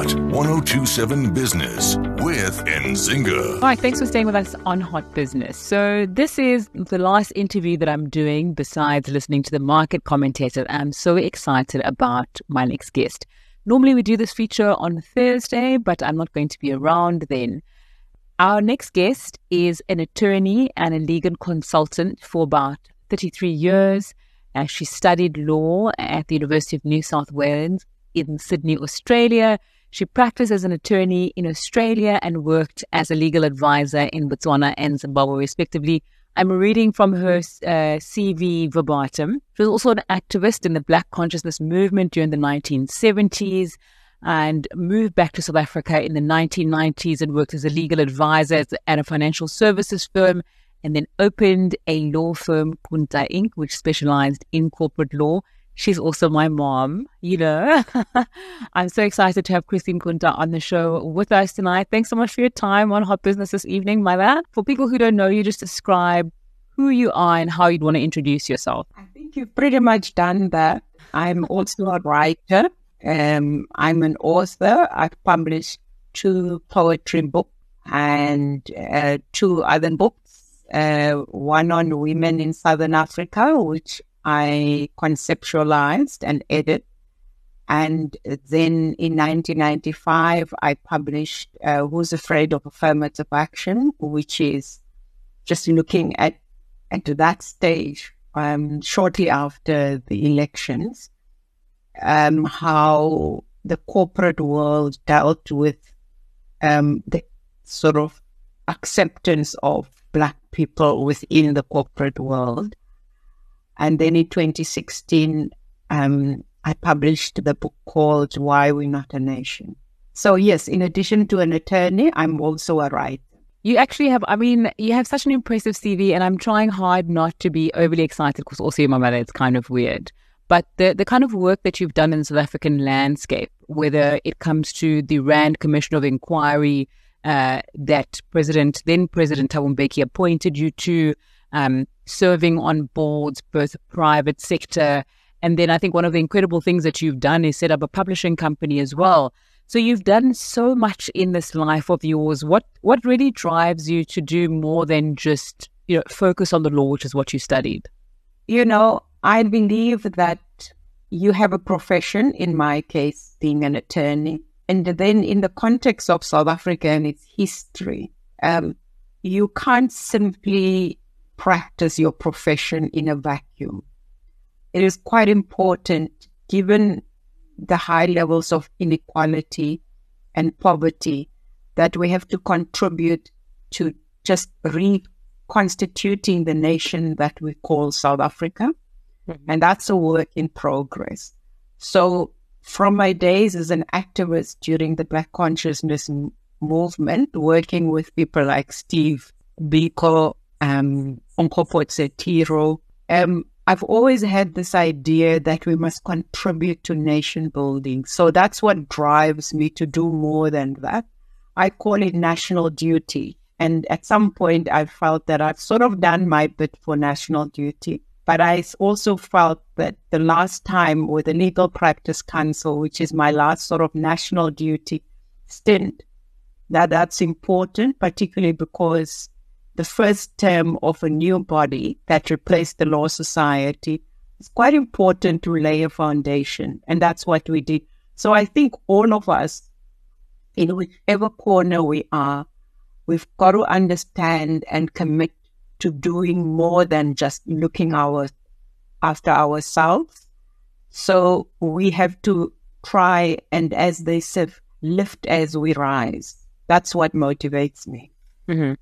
Hot 1027 Business with Nzinga. Right, thanks for staying with us on Hot Business. So, this is the last interview that I'm doing besides listening to the market commentator. I'm so excited about my next guest. Normally, we do this feature on Thursday, but I'm not going to be around then. Our next guest is an attorney and a legal consultant for about 33 years. Uh, she studied law at the University of New South Wales in Sydney, Australia. She practiced as an attorney in Australia and worked as a legal advisor in Botswana and Zimbabwe, respectively. I'm reading from her uh, CV verbatim. She was also an activist in the Black consciousness movement during the 1970s and moved back to South Africa in the 1990s and worked as a legal advisor at a financial services firm and then opened a law firm, Qunta Inc., which specialized in corporate law. She's also my mom, you know. I'm so excited to have Christine Qunta on the show with us tonight. Thanks so much for your time on Hot Business this evening, Mother. For people who don't know you, just describe who you are and how you'd want to introduce yourself. I think you've pretty much done that. I'm also a writer. Um, I'm an author. I've published two poetry books and uh, two other books. Uh, one on women in Southern Africa, which I conceptualized and edited. And then in 1995, I published uh, Who's Afraid of Affirmative Action, which is just looking at, at that stage, um, shortly after the elections, um, how the corporate world dealt with um, the sort of acceptance of Black people within the corporate world and then in 2016, um, I published the book called Why We're Not a Nation. So, yes, in addition to an attorney, I'm also a writer. You actually have, I mean, you have such an impressive CV, and I'm trying hard not to be overly excited because also my mother, it's kind of weird. But the, the kind of work that you've done in the South African landscape, whether it comes to the RAND Commission of Inquiry uh, that President, then President Thabo Mbeki appointed you to, um, serving on boards, both private sector. And then I think one of the incredible things that you've done is set up a publishing company as well. So you've done so much in this life of yours. What what really drives you to do more than just you know focus on the law, which is what you studied? You know, I believe that you have a profession. In my case, being an attorney, and then in the context of South Africa and its history, um, you can't simply practice your profession in a vacuum. It is quite important, given the high levels of inequality and poverty, that we have to contribute to just reconstituting the nation that we call South Africa. Mm-hmm. And that's a work in progress. So, from my days as an activist during the Black consciousness movement, working with people like Steve Biko um, Onkgopotse Um, I've always had this idea that we must contribute to nation building. So that's what drives me to do more than that. I call it national duty. And at some point, I felt that I've sort of done my bit for national duty. But I also felt that the last time with the Legal Practice Council, which is my last sort of national duty stint, that that's important, particularly because the first term of a new body that replaced the Law Society, it's quite important to lay a foundation. And that's what we did. So I think all of us, in whichever corner we are, we've got to understand and commit to doing more than just looking our, after ourselves. So we have to try and, as they say, lift as we rise. That's what motivates me. Mm-hmm.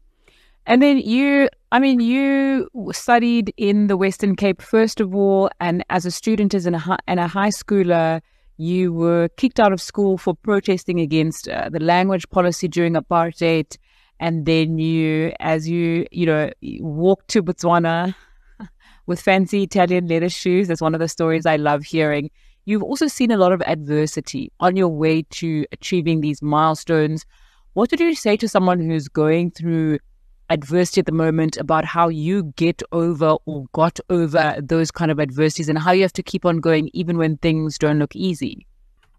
And then you, I mean, you studied in the Western Cape first of all, and as a student, as a, and a high schooler, you were kicked out of school for protesting against uh, the language policy during apartheid. And then you, as you, you know, walked to Botswana with fancy Italian leather shoes. That's one of the stories I love hearing. You've also seen a lot of adversity on your way to achieving these milestones. What would you say to someone who's going through adversity at the moment about how you get over or got over those kind of adversities and how you have to keep on going even when things don't look easy?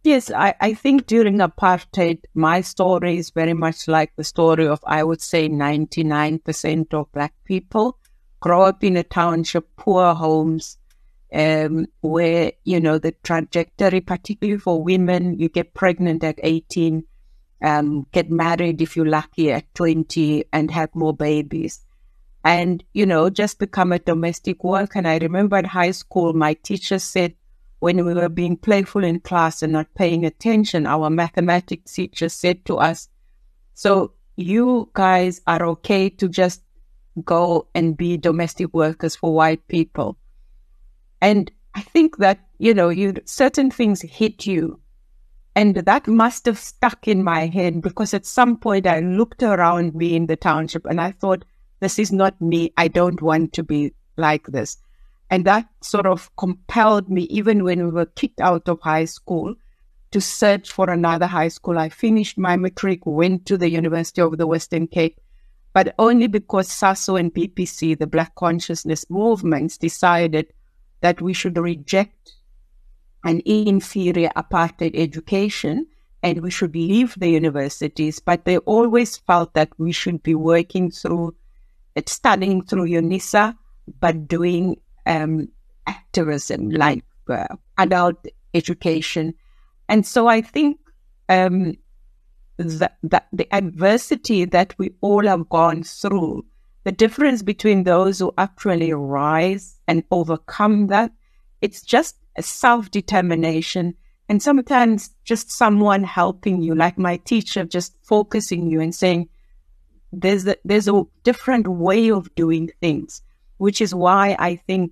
Yes, I, I think during apartheid, my story is very much like the story of, I would say, 99% of Black people grow up in a township, poor homes, um, where, you know, the trajectory, particularly for women, you get pregnant at 18, um, get married if you're lucky at 20 and have more babies. And, you know, just become a domestic worker. And I remember in high school, my teacher said, when we were being playful in class and not paying attention, our mathematics teacher said to us, So you guys are okay to just go and be domestic workers for white people. And I think that, you know, you certain things hit you. And that must have stuck in my head because at some point I looked around me in the township and I thought, this is not me. I don't want to be like this. And that sort of compelled me, even when we were kicked out of high school, to search for another high school. I finished my matric, went to the University of the Western Cape, but only because SASO and BPC, the Black Consciousness movements, decided that we should reject an inferior apartheid education and we should leave the universities. But they always felt that we should be working through, studying through UNISA, but doing um, activism like uh, adult education. And so I think um, that, that the adversity that we all have gone through, the difference between those who actually rise and overcome that, it's just self determination. And sometimes just someone helping you, like my teacher, just focusing you and saying, there's a, there's a different way of doing things, which is why I think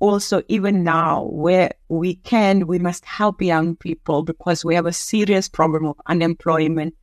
also even now where we can, we must help young people because we have a serious problem of unemployment.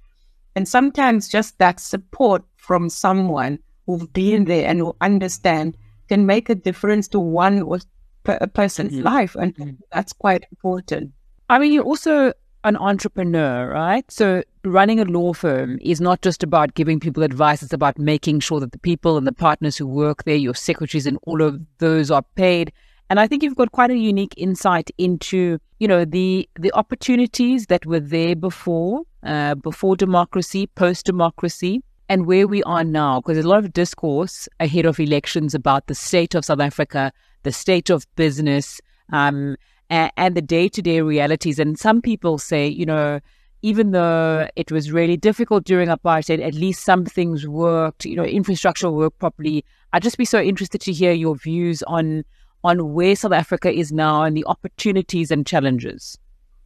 And sometimes just that support from someone who've been there and who understand can make a difference to one or a person's mm-hmm. life. And mm-hmm. that's quite important. I mean, you're also an entrepreneur, right? So running a law firm is not just about giving people advice, it's about making sure that the people and the partners who work there, your secretaries and all of those are paid. And I think you've got quite a unique insight into, you know, the the opportunities that were there before, uh, before democracy, post democracy, and where we are now. Because there's a lot of discourse ahead of elections about the state of South Africa, the state of business, um, and, and the day to day realities. And some people say, you know, even though it was really difficult during apartheid, at least some things worked, you know, infrastructure worked properly. I'd just be so interested to hear your views on on where South Africa is now and the opportunities and challenges?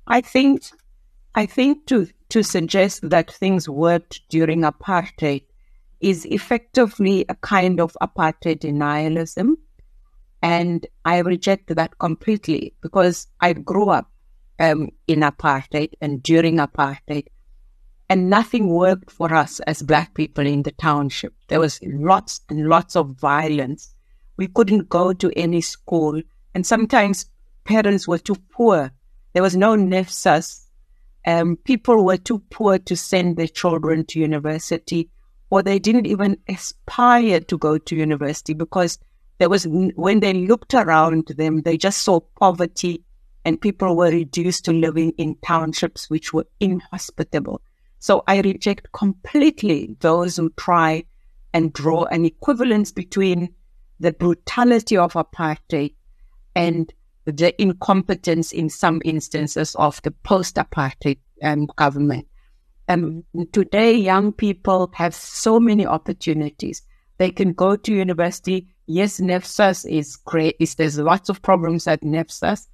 I think I think to to suggest that things worked during apartheid is effectively a kind of apartheid denialism. And I reject that completely because I grew up um, in apartheid and during apartheid, and nothing worked for us as Black people in the township. There was lots and lots of violence we couldn't go to any school. And sometimes parents were too poor. There was no NSFAS. Um, people were too poor to send their children to university, or they didn't even aspire to go to university because there was, when they looked around them, they just saw poverty and people were reduced to living in townships which were inhospitable. So I reject completely those who try and draw an equivalence between the brutality of apartheid and the incompetence in some instances of the post-apartheid um, government. Um, today, young people have so many opportunities. They can go to university. Yes, NSFAS is great. Is there's lots of problems at NSFAS,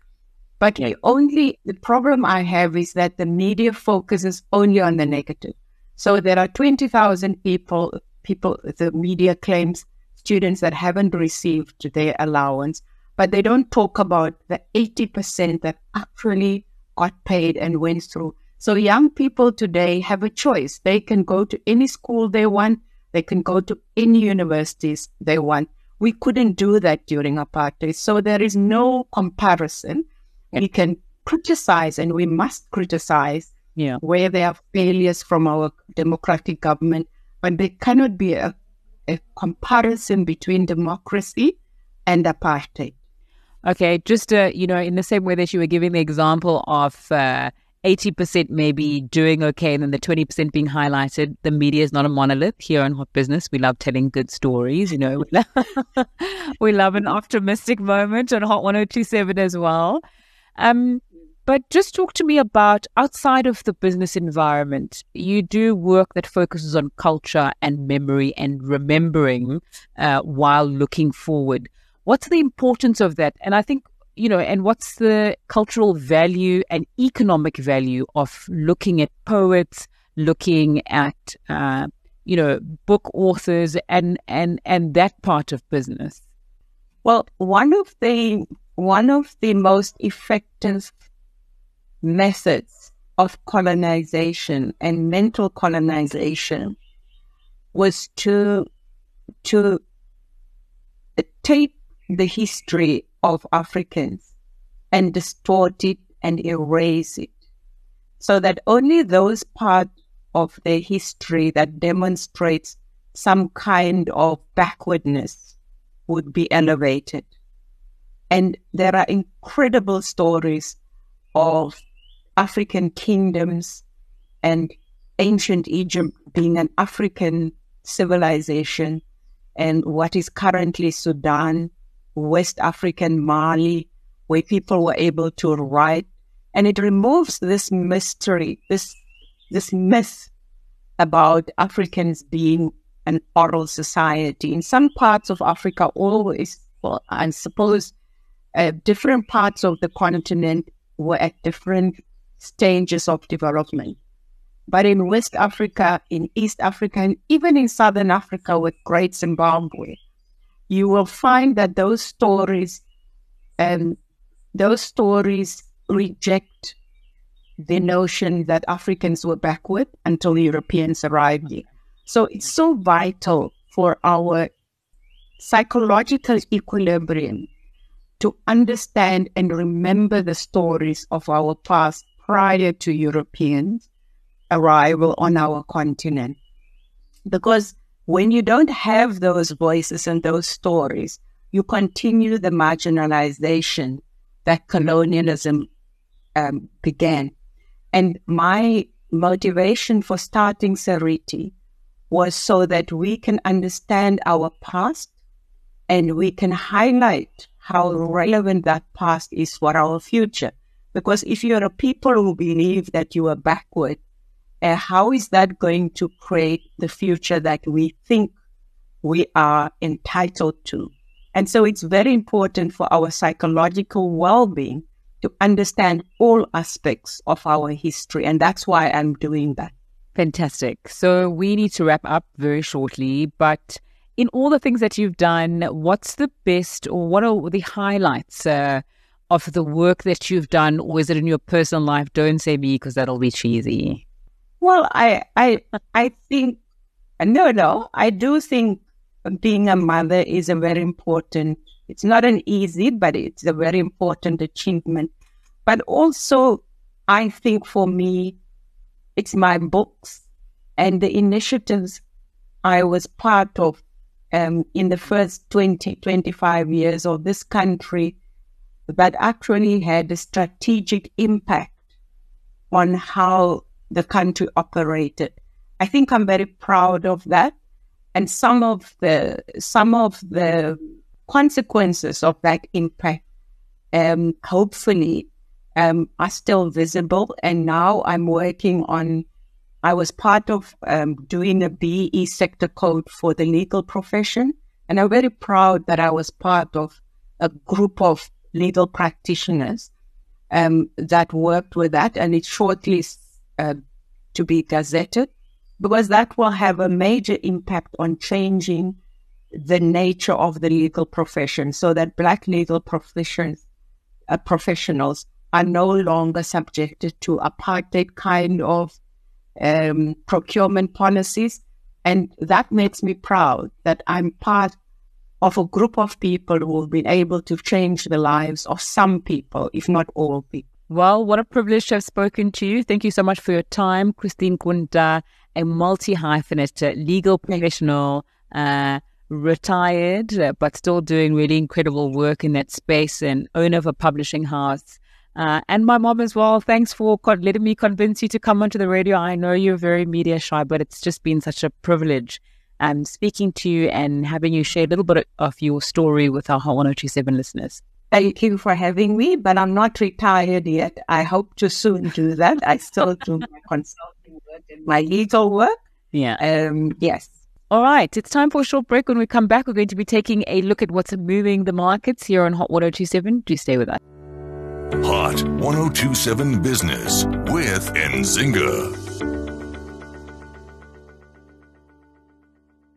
but the only the problem I have is that the media focuses only on the negative. So there are twenty thousand people. People, the media claims students that haven't received their allowance, but they don't talk about the 80% that actually got paid and went through. So young people today have a choice. They can go to any school they want. They can go to any universities they want. We couldn't do that during apartheid. So there is no comparison. We can criticize and we must criticize yeah. where there are failures from our democratic government, but there cannot be a a comparison between democracy and apartheid. Okay, just uh, you know, in the same way that you were giving the example of uh, 80% maybe doing okay and then the 20% being highlighted. The media is not a monolith here on Hot Business. We love telling good stories, you know. we love an optimistic moment on Hot 1027 as well. Um, but just talk to me about outside of the business environment, you do work that focuses on culture and memory and remembering uh, while looking forward. What's the importance of that? And I think you know, and what's the cultural value and economic value of looking at poets, looking at, uh, you know, book authors and, and, and that part of business? Well, one of the, one of the most effective methods of colonization and mental colonization was to, to take the history of Africans and distort it and erase it so that only those parts of their history that demonstrates some kind of backwardness would be elevated. And there are incredible stories of African kingdoms and ancient Egypt being an African civilization and what is currently Sudan West African Mali, where people were able to write. And it removes this mystery, this, this myth about Africans being an oral society. In some parts of Africa, always, well, I suppose uh, different parts of the continent were at different stages of development. But in West Africa, in East Africa, and even in Southern Africa with Great Zimbabwe, you will find that those stories and um, those stories reject the notion that Africans were backward until Europeans arrived here. So it's so vital for our psychological equilibrium to understand and remember the stories of our past prior to Europeans' arrival on our continent. Because when you don't have those voices and those stories, you continue the marginalization that colonialism um, began. And my motivation for starting Seriti was so that we can understand our past and we can highlight how relevant that past is for our future. Because if you're a people who believe that you are backward, uh, how is that going to create the future that we think we are entitled to? And so it's very important for our psychological well being to understand all aspects of our history. And that's why I'm doing that. Fantastic. So we need to wrap up very shortly, but in all the things that you've done, what's the best or what are the highlights uh, of the work that you've done? Or is it in your personal life? Don't say me because that'll be cheesy. Well, I, I, I think, no, no, I do think being a mother is a very important, it's not an easy, but it's a very important achievement. But also, I think for me, it's my books and the initiatives I was part of um, in the first 20, 25 years of this country that actually had a strategic impact on how the country operated. I think I'm very proud of that. And some of the some of the consequences of that impact, um, hopefully, um, are still visible. And now I'm working on. I was part of um, doing a BE sector code for the legal profession, and I'm very proud that I was part of a group of legal practitioners um, that worked with that, and it shortly uh, to be gazetted because that will have a major impact on changing the nature of the legal profession so that black legal professions, uh, professionals are no longer subjected to apartheid kind of um, procurement policies. And that makes me proud that I'm part of a group of people who have been able to change the lives of some people, if not all people. Well, what a privilege to have spoken to you. Thank you so much for your time, Christine Qunta, a multi hyphenate legal professional, uh, retired, uh, but still doing really incredible work in that space and owner of a publishing house. Uh, and my mom as well. Thanks for letting me convince you to come onto the radio. I know you're very media shy, but it's just been such a privilege um, speaking to you and having you share a little bit of your story with our Hot 1027 listeners. Thank you for having me, but I'm not retired yet. I hope to soon do that. I still do my consulting work and my legal work. Yeah. Um, yes. All right. It's time for a short break. When we come back, we're going to be taking a look at what's moving the markets here on Hot 1027. Do stay with us. Hot 1027 Business with Nzinga.